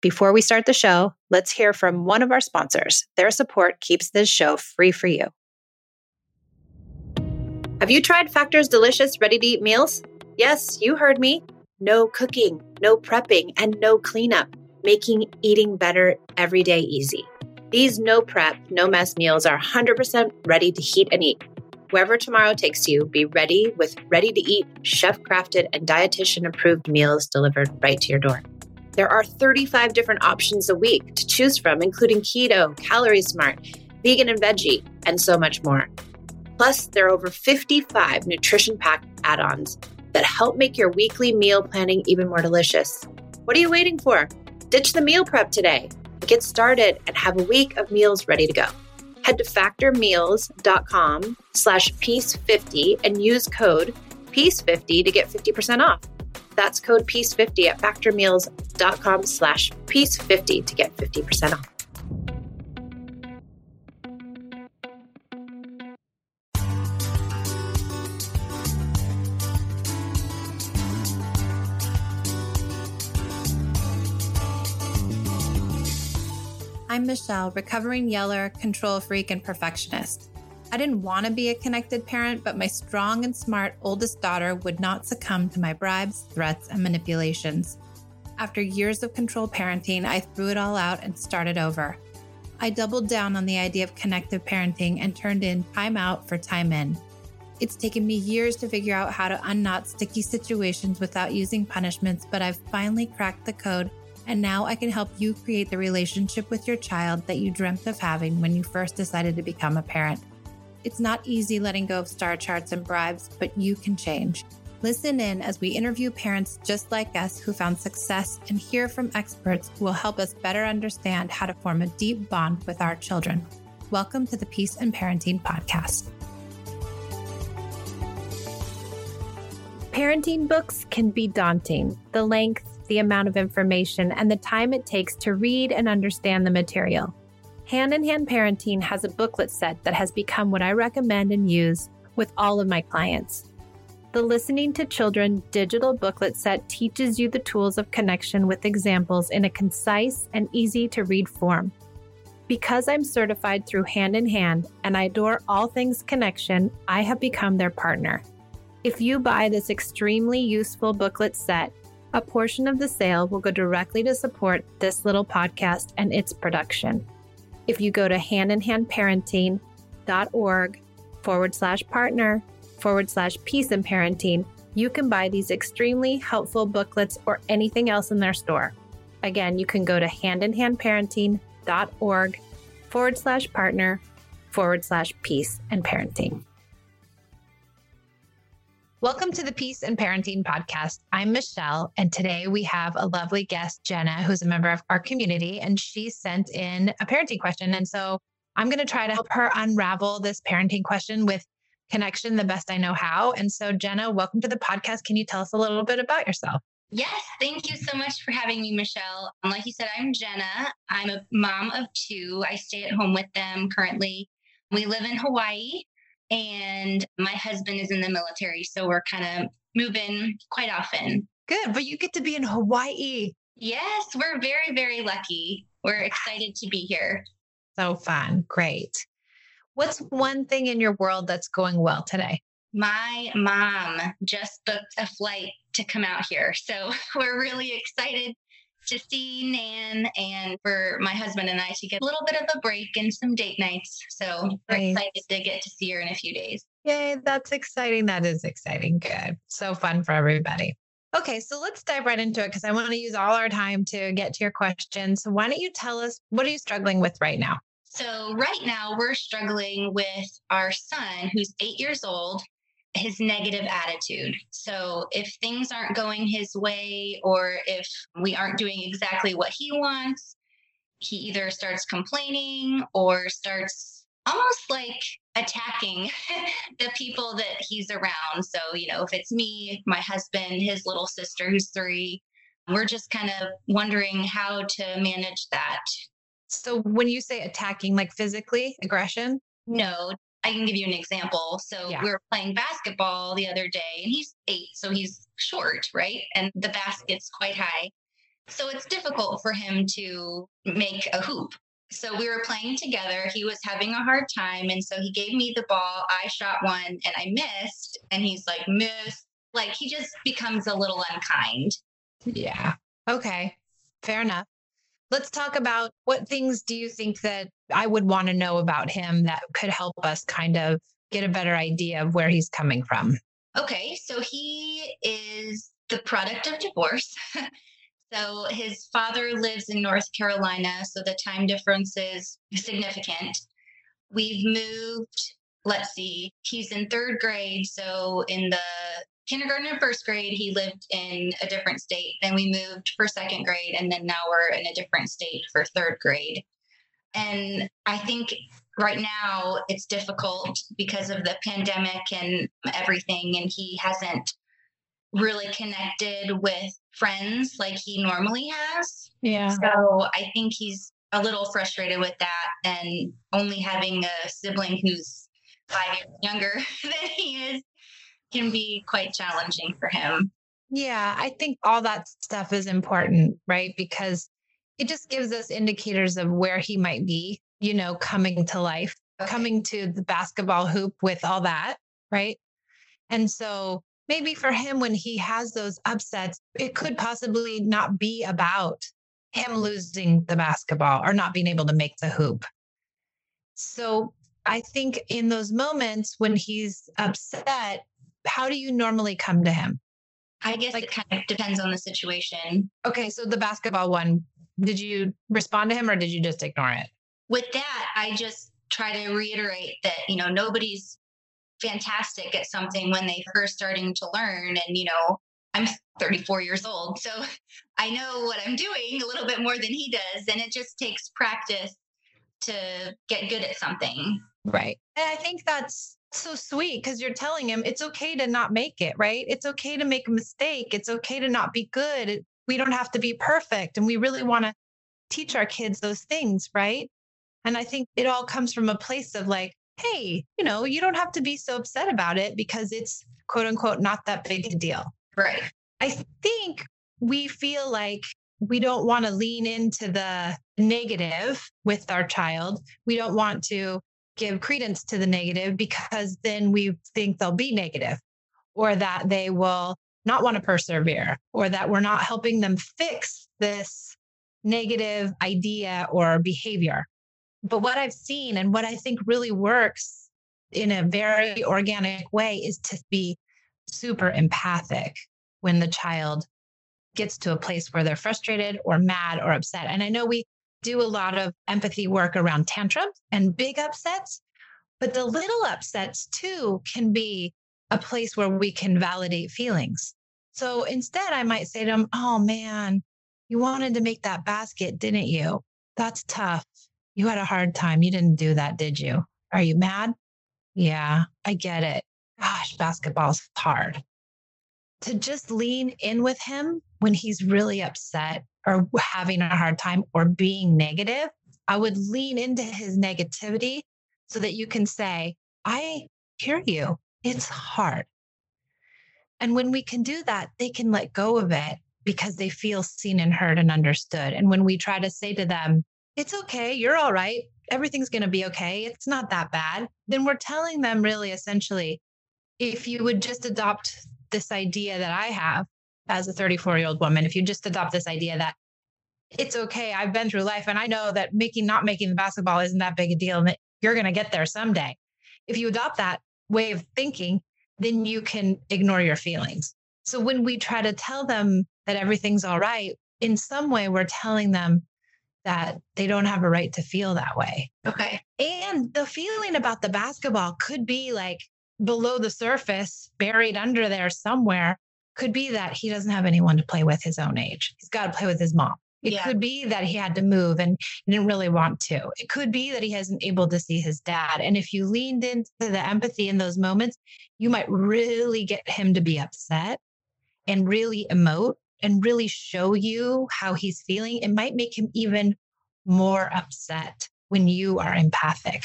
Before we start the show, let's hear from one of our sponsors. Their support keeps this show free for you. Have you tried Factor's delicious ready to eat meals? Yes, you heard me. No cooking, no prepping, and no cleanup, making eating better every day easy. These no prep, no mess meals are 100% ready to heat and eat. Wherever tomorrow takes you, be ready with ready to eat, chef crafted, and dietitian approved meals delivered right to your door. There are 35 different options a week to choose from, including keto, calorie smart, vegan and veggie, and so much more. Plus, there are over 55 nutrition packed add ons that help make your weekly meal planning even more delicious. What are you waiting for? Ditch the meal prep today. Get started and have a week of meals ready to go. Head to factormeals.com slash peace50 and use code peace50 to get 50% off. That's code peace50 at factormeals.com slash peace50 to get 50% off. I'm Michelle, recovering yeller, control freak, and perfectionist. I didn't want to be a connected parent, but my strong and smart oldest daughter would not succumb to my bribes, threats, and manipulations. After years of control parenting, I threw it all out and started over. I doubled down on the idea of connected parenting and turned in time out for time in. It's taken me years to figure out how to unknot sticky situations without using punishments, but I've finally cracked the code, and now I can help you create the relationship with your child that you dreamt of having when you first decided to become a parent. It's not easy letting go of star charts and bribes, but you can change. Listen in as we interview parents just like us who found success and hear from experts who will help us better understand how to form a deep bond with our children. Welcome to the Peace and Parenting Podcast. Parenting books can be daunting. The length, the amount of information, and the time it takes to read and understand the material. Hand in Hand Parenting has a booklet set that has become what I recommend and use with all of my clients. The Listening to Children digital booklet set teaches you the tools of connection with examples in a concise and easy to read form. Because I'm certified through Hand in Hand and I adore all things connection, I have become their partner. If you buy this extremely useful booklet set, a portion of the sale will go directly to support this little podcast and its production if you go to handinhandparenting.org forward slash partner forward slash peace and parenting, you can buy these extremely helpful booklets or anything else in their store. Again, you can go to handinhandparenting.org forward slash partner forward slash peace and parenting. Welcome to the Peace and Parenting Podcast. I'm Michelle, and today we have a lovely guest, Jenna, who's a member of our community, and she sent in a parenting question. And so I'm going to try to help her unravel this parenting question with connection the best I know how. And so, Jenna, welcome to the podcast. Can you tell us a little bit about yourself? Yes, thank you so much for having me, Michelle. Um, like you said, I'm Jenna. I'm a mom of two. I stay at home with them currently. We live in Hawaii and my husband is in the military. So we're kind of moving quite often. Good. But you get to be in Hawaii. Yes, we're very, very lucky. We're excited to be here. So fun. Great. What's one thing in your world that's going well today? My mom just booked a flight to come out here. So we're really excited to see Nan and for my husband and I to get a little bit of a break and some date nights. So we're excited to get to see her in a few days. Yay, that's exciting. That is exciting. Good. So fun for everybody. Okay, so let's dive right into it because I want to use all our time to get to your questions. So why don't you tell us what are you struggling with right now? So right now we're struggling with our son who's 8 years old his negative attitude. So if things aren't going his way or if we aren't doing exactly what he wants, he either starts complaining or starts almost like attacking the people that he's around. So, you know, if it's me, my husband, his little sister who's three, we're just kind of wondering how to manage that. So, when you say attacking, like physically aggression? No, I can give you an example. So yeah. we were playing basketball the other day, and he's eight, so he's short, right? And the basket's quite high. So it's difficult for him to make a hoop. So we were playing together. He was having a hard time. And so he gave me the ball. I shot one and I missed. And he's like, miss. Like he just becomes a little unkind. Yeah. Okay. Fair enough. Let's talk about what things do you think that I would want to know about him that could help us kind of get a better idea of where he's coming from? Okay. So he is the product of divorce. so his father lives in North Carolina. So the time difference is significant. We've moved, let's see, he's in third grade. So in the kindergarten and first grade, he lived in a different state. Then we moved for second grade, and then now we're in a different state for third grade. And I think right now it's difficult because of the pandemic and everything, and he hasn't really connected with friends like he normally has. Yeah. So I think he's a little frustrated with that, and only having a sibling who's five years younger than he is can be quite challenging for him. Yeah, I think all that stuff is important, right? Because it just gives us indicators of where he might be, you know, coming to life, okay. coming to the basketball hoop with all that, right? And so maybe for him, when he has those upsets, it could possibly not be about him losing the basketball or not being able to make the hoop. So I think in those moments when he's upset, how do you normally come to him? I guess like, it kind of depends on the situation. Okay, so the basketball one, did you respond to him or did you just ignore it? With that, I just try to reiterate that, you know, nobody's fantastic at something when they first starting to learn and you know, I'm 34 years old, so I know what I'm doing a little bit more than he does and it just takes practice to get good at something. Right. And I think that's so sweet because you're telling him it's okay to not make it, right? It's okay to make a mistake. It's okay to not be good. We don't have to be perfect. And we really want to teach our kids those things, right? And I think it all comes from a place of like, hey, you know, you don't have to be so upset about it because it's quote unquote not that big a deal. Right. I think we feel like we don't want to lean into the negative with our child. We don't want to give credence to the negative because then we think they'll be negative or that they will not want to persevere or that we're not helping them fix this negative idea or behavior. But what I've seen and what I think really works in a very organic way is to be super empathic when the child gets to a place where they're frustrated or mad or upset. And I know we do a lot of empathy work around tantrums and big upsets, but the little upsets too can be a place where we can validate feelings. So instead, I might say to them, Oh man, you wanted to make that basket, didn't you? That's tough. You had a hard time. You didn't do that, did you? Are you mad? Yeah, I get it. Gosh, basketball's hard. To just lean in with him when he's really upset or having a hard time or being negative, I would lean into his negativity so that you can say, I hear you. It's hard. And when we can do that, they can let go of it because they feel seen and heard and understood. And when we try to say to them, it's okay, you're all right, everything's going to be okay, it's not that bad, then we're telling them really essentially, if you would just adopt this idea that I have as a 34 year old woman, if you just adopt this idea that it's okay, I've been through life and I know that making, not making the basketball isn't that big a deal and that you're going to get there someday. If you adopt that way of thinking, then you can ignore your feelings. So when we try to tell them that everything's all right, in some way, we're telling them that they don't have a right to feel that way. Okay. And the feeling about the basketball could be like below the surface, buried under there somewhere, could be that he doesn't have anyone to play with his own age. He's got to play with his mom. It yeah. could be that he had to move and didn't really want to. It could be that he hasn't able to see his dad. And if you leaned into the empathy in those moments, you might really get him to be upset and really emote and really show you how he's feeling. It might make him even more upset when you are empathic,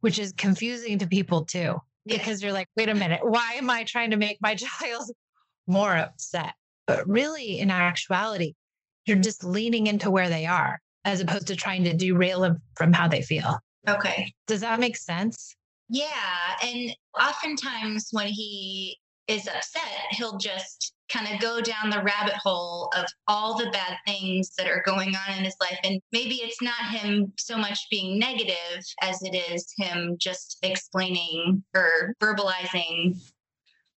which is confusing to people too, because you're like, wait a minute, why am I trying to make my child more upset? But really, in actuality, You're just leaning into where they are as opposed to trying to derail them from how they feel. Okay. Does that make sense? Yeah. And oftentimes when he is upset, he'll just kind of go down the rabbit hole of all the bad things that are going on in his life. And maybe it's not him so much being negative as it is him just explaining or verbalizing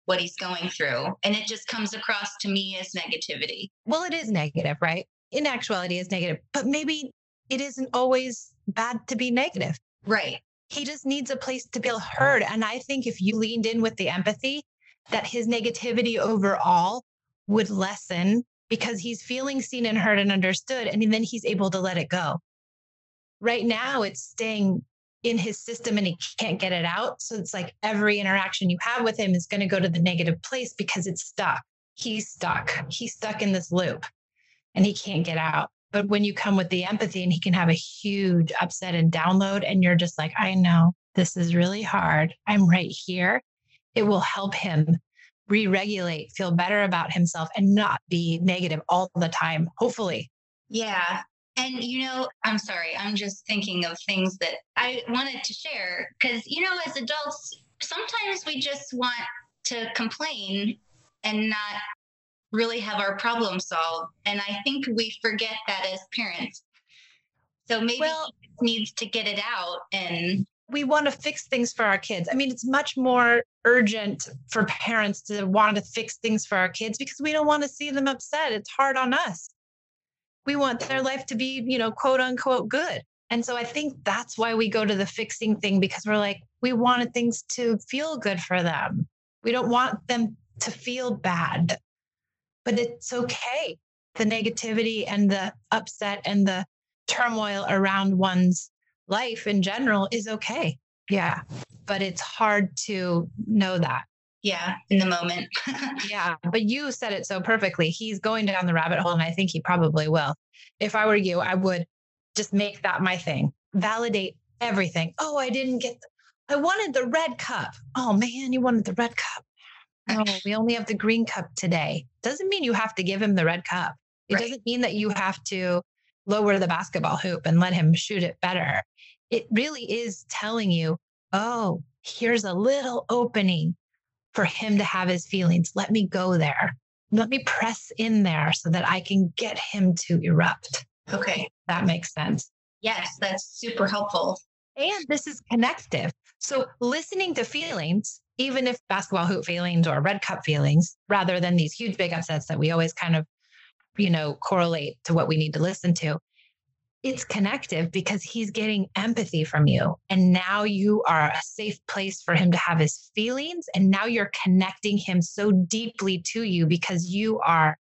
what he's going through. And it just comes across to me as negativity. Well, it is negative, right? In actuality, it's negative, but maybe it isn't always bad to be negative. Right. He just needs a place to feel heard. And I think if you leaned in with the empathy, that his negativity overall would lessen because he's feeling seen and heard and understood. And then he's able to let it go. Right now, it's staying in his system and he can't get it out. So it's like every interaction you have with him is going to go to the negative place because it's stuck. He's stuck. He's stuck in this loop and he can't get out. But when you come with the empathy and he can have a huge upset and download, and you're just like, I know this is really hard. I'm right here. It will help him re regulate, feel better about himself, and not be negative all the time, hopefully. Yeah. And, you know, I'm sorry, I'm just thinking of things that I wanted to share because, you know, as adults, sometimes we just want to complain and not really have our problem solved. And I think we forget that as parents. So maybe well, he needs to get it out and we want to fix things for our kids. I mean, it's much more urgent for parents to want to fix things for our kids because we don't want to see them upset. It's hard on us. We want their life to be, you know, quote unquote good. And so I think that's why we go to the fixing thing because we're like, we wanted things to feel good for them. We don't want them to feel bad, but it's okay. The negativity and the upset and the turmoil around one's life in general is okay. Yeah. But it's hard to know that. Yeah, in the moment. yeah. But you said it so perfectly. He's going down the rabbit hole, and I think he probably will. If I were you, I would just make that my thing. Validate everything. Oh, I didn't get, the, I wanted the red cup. Oh, man, you wanted the red cup. Oh, we only have the green cup today. Doesn't mean you have to give him the red cup. It right. doesn't mean that you have to lower the basketball hoop and let him shoot it better it really is telling you, oh, here's a little opening for him to have his feelings. Let me go there. Let me press in there so that I can get him to erupt. Okay. That makes sense. Yes, that's super helpful. And this is connective. So listening to feelings, even if basketball hoop feelings or red cup feelings, rather than these huge big upsets that we always kind of, you know, correlate to what we need to listen to, it's connective because he's getting empathy from you. And now you are a safe place for him to have his feelings. And now you're connecting him so deeply to you because you are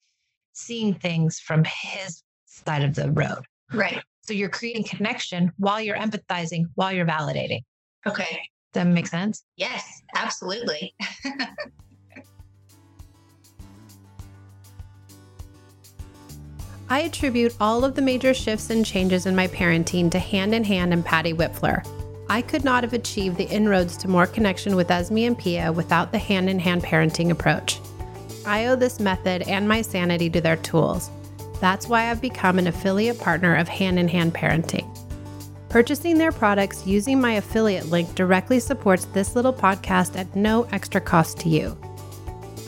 seeing things from his side of the road. Right. So you're creating connection while you're empathizing, while you're validating. Okay. Does that make sense? Yes, absolutely. I attribute all of the major shifts and changes in my parenting to Hand in Hand and Patty Wipfler. I could not have achieved the inroads to more connection with Esme and Pia without the hand in hand parenting approach. I owe this method and my sanity to their tools. That's why I've become an affiliate partner of Hand in Hand Parenting. Purchasing their products using my affiliate link directly supports this little podcast at no extra cost to you.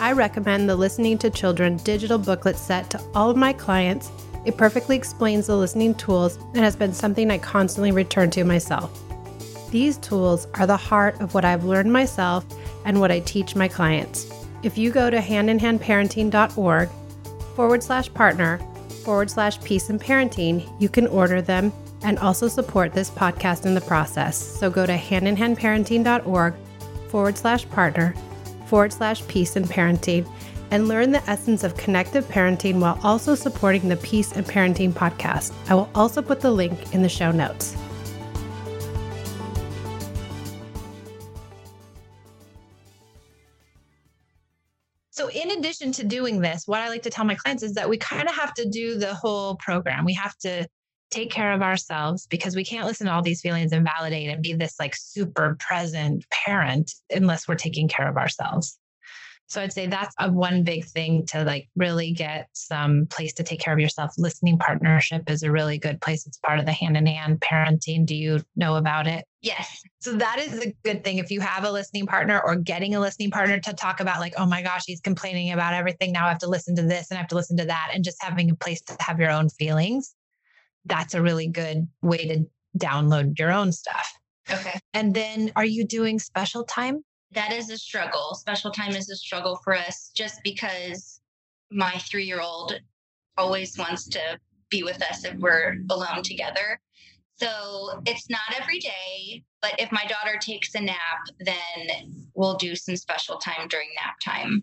I recommend the Listening to Children digital booklet set to all of my clients. It perfectly explains the listening tools and has been something I constantly return to myself. These tools are the heart of what I've learned myself and what I teach my clients. If you go to handinhandparenting.org forward slash partner forward slash peace and parenting, you can order them and also support this podcast in the process. So go to handinhandparenting.org forward slash partner forward slash peace and parenting and learn the essence of connective parenting while also supporting the Peace and Parenting podcast. I will also put the link in the show notes. So, in addition to doing this, what I like to tell my clients is that we kind of have to do the whole program. We have to take care of ourselves because we can't listen to all these feelings and validate and be this like super present parent unless we're taking care of ourselves. So I'd say that's a one big thing to like really get some place to take care of yourself. Listening partnership is a really good place. It's part of the hand in hand parenting. Do you know about it? Yes. So that is a good thing. If you have a listening partner or getting a listening partner to talk about like, oh my gosh, he's complaining about everything. Now I have to listen to this and I have to listen to that and just having a place to have your own feelings. That's a really good way to download your own stuff. Okay. And then are you doing special time? that is a struggle. Special time is a struggle for us just because my three year old always wants to be with us if we're alone together. So it's not every day, but if my daughter takes a nap, then we'll do some special time during nap time.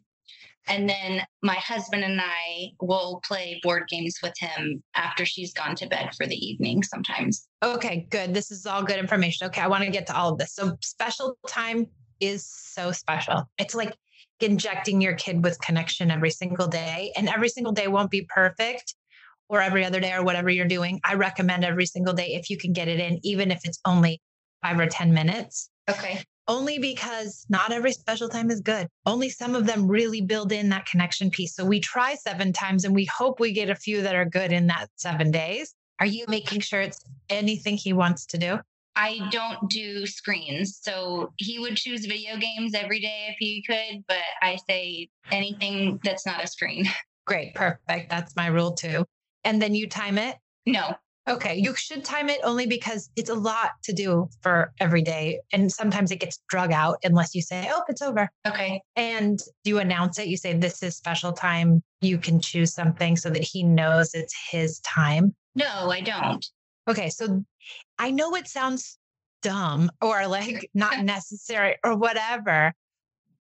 And then my husband and I will play board games with him after she's gone to bed for the evening sometimes. Okay, good. This is all good information. Okay, I want to get to all of this. So, special time is so special. It's like injecting your kid with connection every single day, and every single day won't be perfect or every other day or whatever you're doing. I recommend every single day if you can get it in, even if it's only five or 10 minutes. Okay. Only because not every special time is good. Only some of them really build in that connection piece. So we try seven times and we hope we get a few that are good in that seven days. Are you making sure it's anything he wants to do? I don't do screens. So he would choose video games every day if he could, but I say anything that's not a screen. Great, perfect. That's my rule too. And then you time it? No. Okay, you should time it only because it's a lot to do for every day. And sometimes it gets drug out unless you say, oh, it's over. Okay. And you announce it. You say, this is special time. You can choose something so that he knows it's his time. No, I don't. Okay, so I know it sounds dumb or like not necessary or whatever,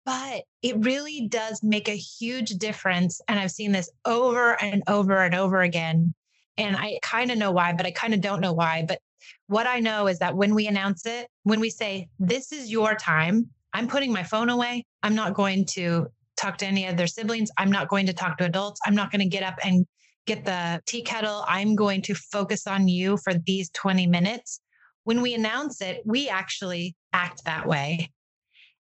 but it really does make a huge difference. And I've seen this over and over and over again. And I kind of know why, but I kind of don't know why. But what I know is that when we announce it, when we say, This is your time, I'm putting my phone away. I'm not going to talk to any of their siblings. I'm not going to talk to adults. I'm not going to get up and get the tea kettle. I'm going to focus on you for these 20 minutes. When we announce it, we actually act that way.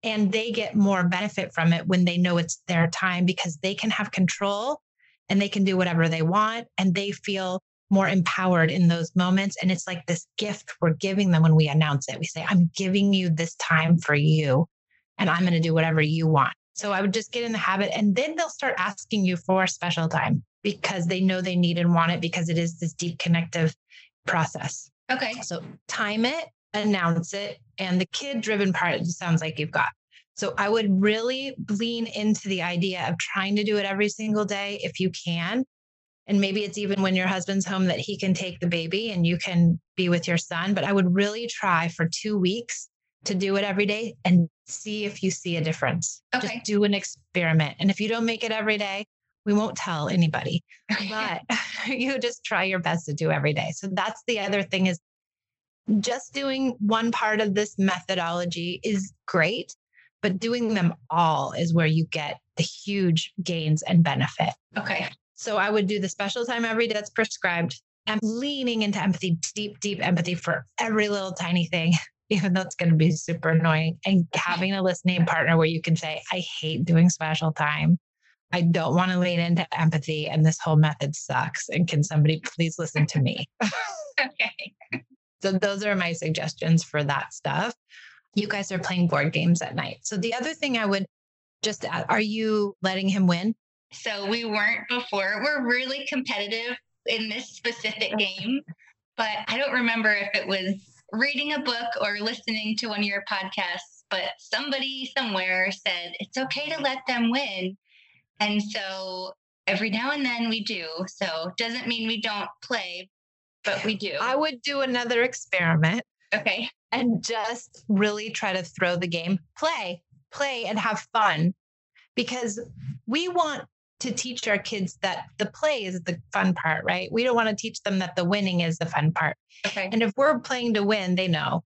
And they get more benefit from it when they know it's their time because they can have control and they can do whatever they want and they feel more empowered in those moments. And it's like this gift we're giving them when we announce it. We say, I'm giving you this time for you, and I'm going to do whatever you want. So I would just get in the habit, and then they'll start asking you for special time because they know they need and want it because it is this deep connective process. Okay. So time it, announce it, and the kid driven part sounds like you've got. So I would really lean into the idea of trying to do it every single day if you can. And maybe it's even when your husband's home that he can take the baby and you can be with your son. But I would really try for two weeks to do it every day and see if you see a difference. Okay. Just do an experiment. And if you don't make it every day, we won't tell anybody, but you just try your best to do every day. So that's the other thing is just doing one part of this methodology is great, but doing them all is where you get the huge gains and benefit. Okay. So I would do the special time every day that's prescribed. I'm leaning into empathy, deep, deep empathy for every little tiny thing, even though it's going to be super annoying. And having a listening partner where you can say, I hate doing special time. I don't want to lean into empathy and this whole method sucks. And can somebody please listen to me? okay. So those are my suggestions for that stuff. You guys are playing board games at night. So the other thing I would just add, are you letting him win? So we weren't before. We're really competitive in this specific game, but I don't remember if it was reading a book or listening to one of your podcasts, but somebody somewhere said it's okay to let them win. And so every now and then we do. So doesn't mean we don't play, but we do. I would do another experiment. Okay. And just really try to throw the game, play, play and have fun because we want to teach our kids that the play is the fun part, right? We don't want to teach them that the winning is the fun part. Okay. And if we're playing to win, they know.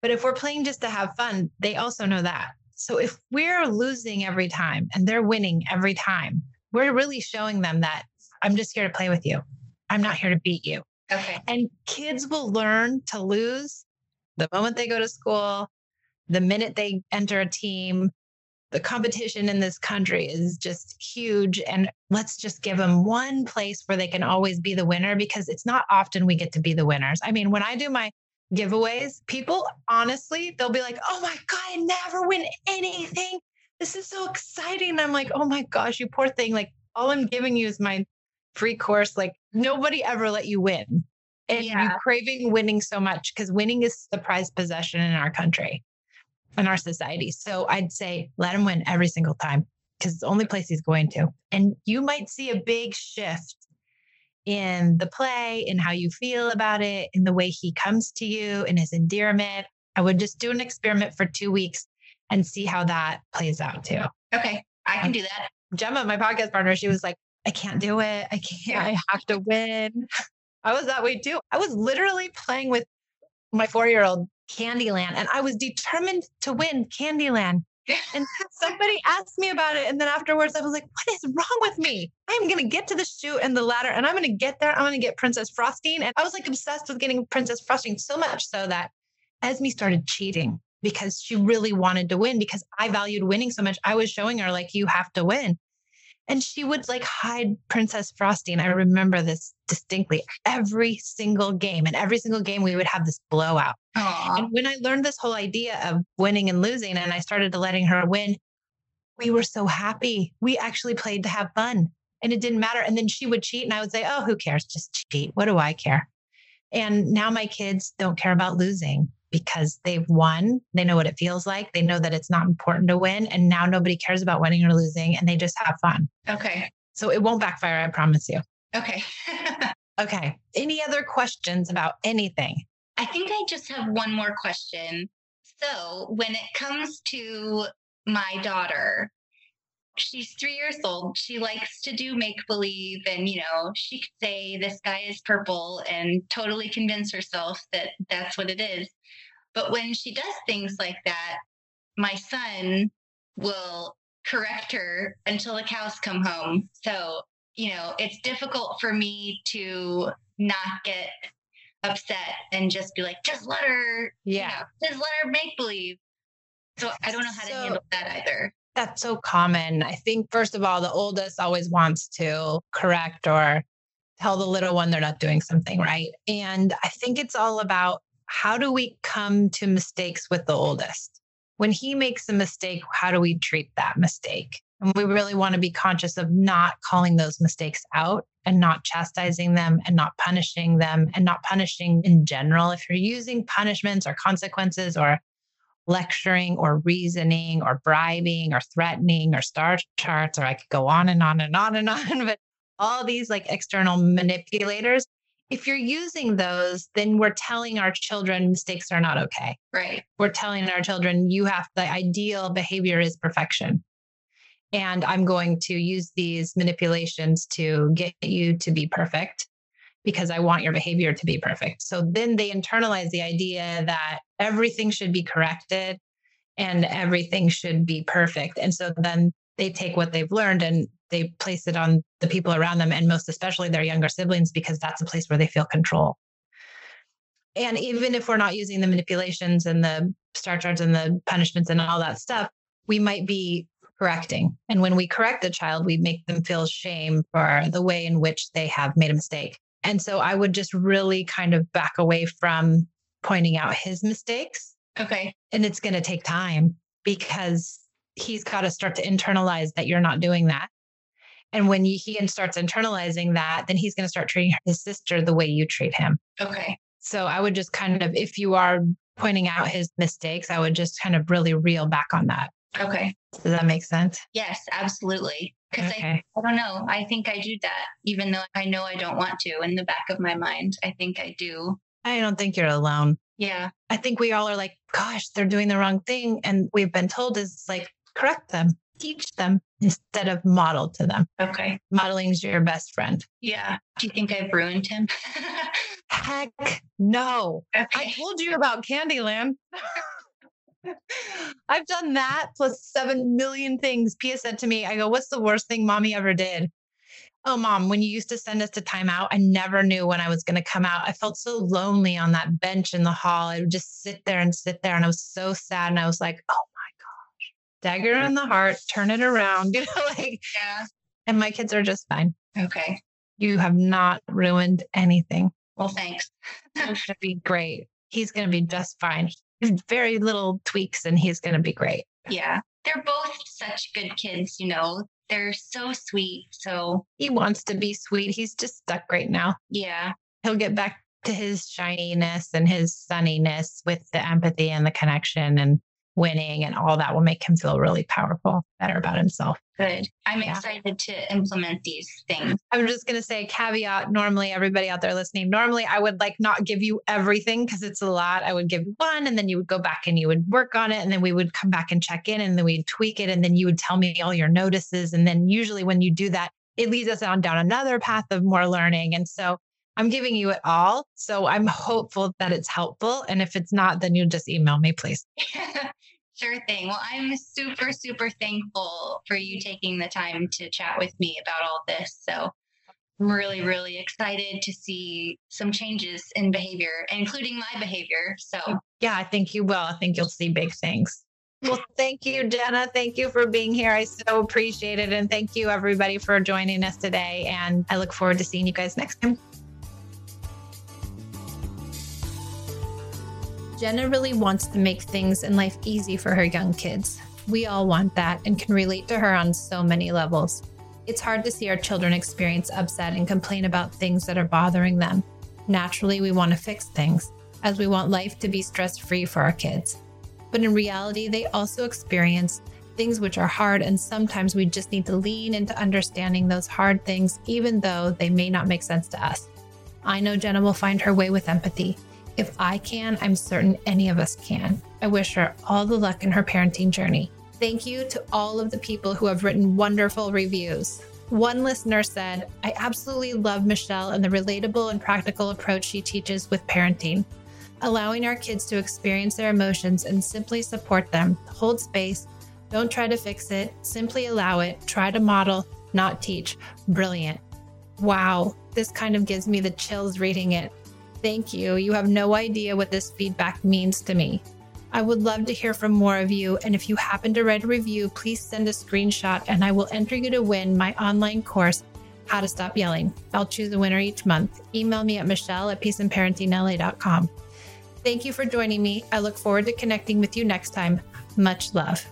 But if we're playing just to have fun, they also know that. So if we're losing every time and they're winning every time, we're really showing them that I'm just here to play with you. I'm not here to beat you. Okay. And kids will learn to lose the moment they go to school, the minute they enter a team, the competition in this country is just huge. And let's just give them one place where they can always be the winner because it's not often we get to be the winners. I mean, when I do my giveaways, people honestly, they'll be like, oh my God, I never win anything. This is so exciting. I'm like, oh my gosh, you poor thing. Like, all I'm giving you is my free course. Like, nobody ever let you win. And yeah. you craving winning so much because winning is the prized possession in our country in our society. So I'd say let him win every single time because it's the only place he's going to. And you might see a big shift in the play, in how you feel about it, in the way he comes to you, in his endearment. I would just do an experiment for two weeks and see how that plays out too. Okay. I can um, do that. Gemma, my podcast partner, she was like, I can't do it. I can't. I have to win. I was that way too. I was literally playing with my four year old Candyland. And I was determined to win Candyland. And somebody asked me about it. And then afterwards, I was like, what is wrong with me? I'm going to get to the chute and the ladder and I'm going to get there. I'm going to get Princess Frosting. And I was like obsessed with getting Princess Frosting so much so that Esme started cheating because she really wanted to win because I valued winning so much. I was showing her, like, you have to win and she would like hide Princess Frosty. And I remember this distinctly every single game. And every single game, we would have this blowout. Aww. And when I learned this whole idea of winning and losing, and I started to letting her win, we were so happy. We actually played to have fun and it didn't matter. And then she would cheat, and I would say, Oh, who cares? Just cheat. What do I care? And now my kids don't care about losing because they've won. They know what it feels like. They know that it's not important to win. And now nobody cares about winning or losing and they just have fun. Okay. So it won't backfire, I promise you. Okay. okay. Any other questions about anything? I think I just have one more question. So when it comes to my daughter, she's three years old. She likes to do make believe, and you know, she could say the sky is purple and totally convince herself that that's what it is. But when she does things like that, my son will correct her until the cows come home. So, you know, it's difficult for me to not get upset and just be like, just let her, yeah, you know, just let her make believe. So I don't know how so, to handle that either. That's so common. I think, first of all, the oldest always wants to correct or tell the little one they're not doing something right. And I think it's all about how do we come to mistakes with the oldest? When he makes a mistake, how do we treat that mistake? And we really want to be conscious of not calling those mistakes out and not chastising them and not punishing them and not punishing in general. If you're using punishments or consequences or lecturing or reasoning or bribing or threatening or star charts, or I could go on and on and on and on, but all these like external manipulators, if you're using those, then we're telling our children mistakes are not okay. Right. We're telling our children you have the ideal behavior is perfection. And I'm going to use these manipulations to get you to be perfect because I want your behavior to be perfect. So then they internalize the idea that everything should be corrected and everything should be perfect. And so then they take what they've learned and they place it on the people around them and most especially their younger siblings because that's a place where they feel control. And even if we're not using the manipulations and the star charts and the punishments and all that stuff we might be correcting. And when we correct the child we make them feel shame for the way in which they have made a mistake. And so i would just really kind of back away from pointing out his mistakes. Okay. And it's going to take time because he's got to start to internalize that you're not doing that and when he starts internalizing that, then he's going to start treating his sister the way you treat him. Okay. So I would just kind of, if you are pointing out his mistakes, I would just kind of really reel back on that. Okay. Does that make sense? Yes, absolutely. Because okay. I, I don't know. I think I do that, even though I know I don't want to in the back of my mind. I think I do. I don't think you're alone. Yeah. I think we all are like, gosh, they're doing the wrong thing. And we've been told is like, correct them teach them instead of model to them. Okay. Modeling is your best friend. Yeah. Do you think I've ruined him? Heck no. Okay. I told you about Candyland. I've done that plus seven million things. Pia said to me, I go, What's the worst thing mommy ever did? Oh, mom, when you used to send us to timeout, I never knew when I was going to come out. I felt so lonely on that bench in the hall. I would just sit there and sit there. And I was so sad. And I was like, Oh dagger in the heart, turn it around, you know, like, Yeah. and my kids are just fine. Okay. You have not ruined anything. Well, thanks. It's going to be great. He's going to be just fine. Very little tweaks and he's going to be great. Yeah. They're both such good kids, you know. They're so sweet. So, He wants to be sweet. He's just stuck right now. yeah. He'll get back to his shininess and his sunniness with the empathy and the connection and winning and all that will make him feel really powerful, better about himself. Good. I'm Yeah. excited to implement these things. I'm just going to say caveat. Normally, everybody out there listening, normally I would like not give you everything because it's a lot. I would give you one and then you would go back and you would work on it. And then we would come back and check in and then we'd tweak it. And then you would tell me all your notices. And then usually when you do that, it leads us on down another path of more learning. And so I'm giving you it all. So I'm hopeful that it's helpful. And if it's not, then you just email me, please. sure thing. Well, I'm super, super thankful for you taking the time to chat with me about all this. So I'm really, really excited to see some changes in behavior, including my behavior. So oh, Yeah, I think you will. I think you'll see big things. Well, thank you, Jenna. Thank you for being here. I so appreciate it. And thank you, everybody, for joining us today. And I look forward to seeing you guys next time. Jenna really wants to make things in life easy for her young kids. We all want that and can relate to her on so many levels. It's hard to see our children experience upset and complain about things that are bothering them. Naturally, we want to fix things, as we want life to be stress free for our kids. But in reality, they also experience things which are hard, and sometimes we just need to lean into understanding those hard things, even though they may not make sense to us. I know Jenna will find her way with empathy. If I can, I'm certain any of us can. I wish her all the luck in her parenting journey. Thank you to all of the people who have written wonderful reviews. One listener said, I absolutely love Michelle and the relatable and practical approach she teaches with parenting. Allowing our kids to experience their emotions and simply support them, hold space, don't try to fix it, simply allow it, try to model, not teach. Brilliant. Wow, this kind of gives me the chills reading it. Thank you. You have no idea what this feedback means to me. I would love to hear from more of you. And if you happen to write a review, please send a screenshot and I will enter you to win my online course, How to Stop Yelling. I'll choose a winner each month. Email me at michelle at peaceandparentingla.com. Thank you for joining me. I look forward to connecting with you next time. Much love.